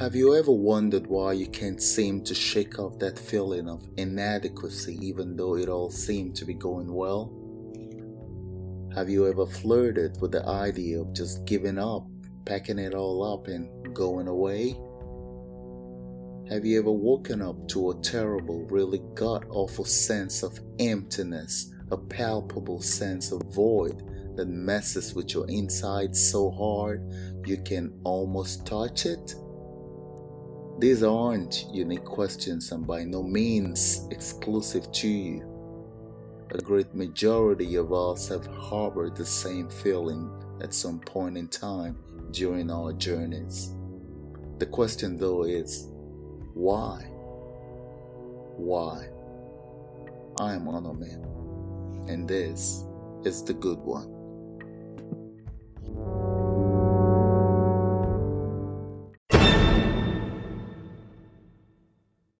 Have you ever wondered why you can't seem to shake off that feeling of inadequacy even though it all seemed to be going well? Have you ever flirted with the idea of just giving up, packing it all up, and going away? Have you ever woken up to a terrible, really god awful sense of emptiness, a palpable sense of void that messes with your inside so hard you can almost touch it? These aren't unique questions and by no means exclusive to you. A great majority of us have harbored the same feeling at some point in time during our journeys. The question, though, is why? Why? I am Onomen, and this is the good one.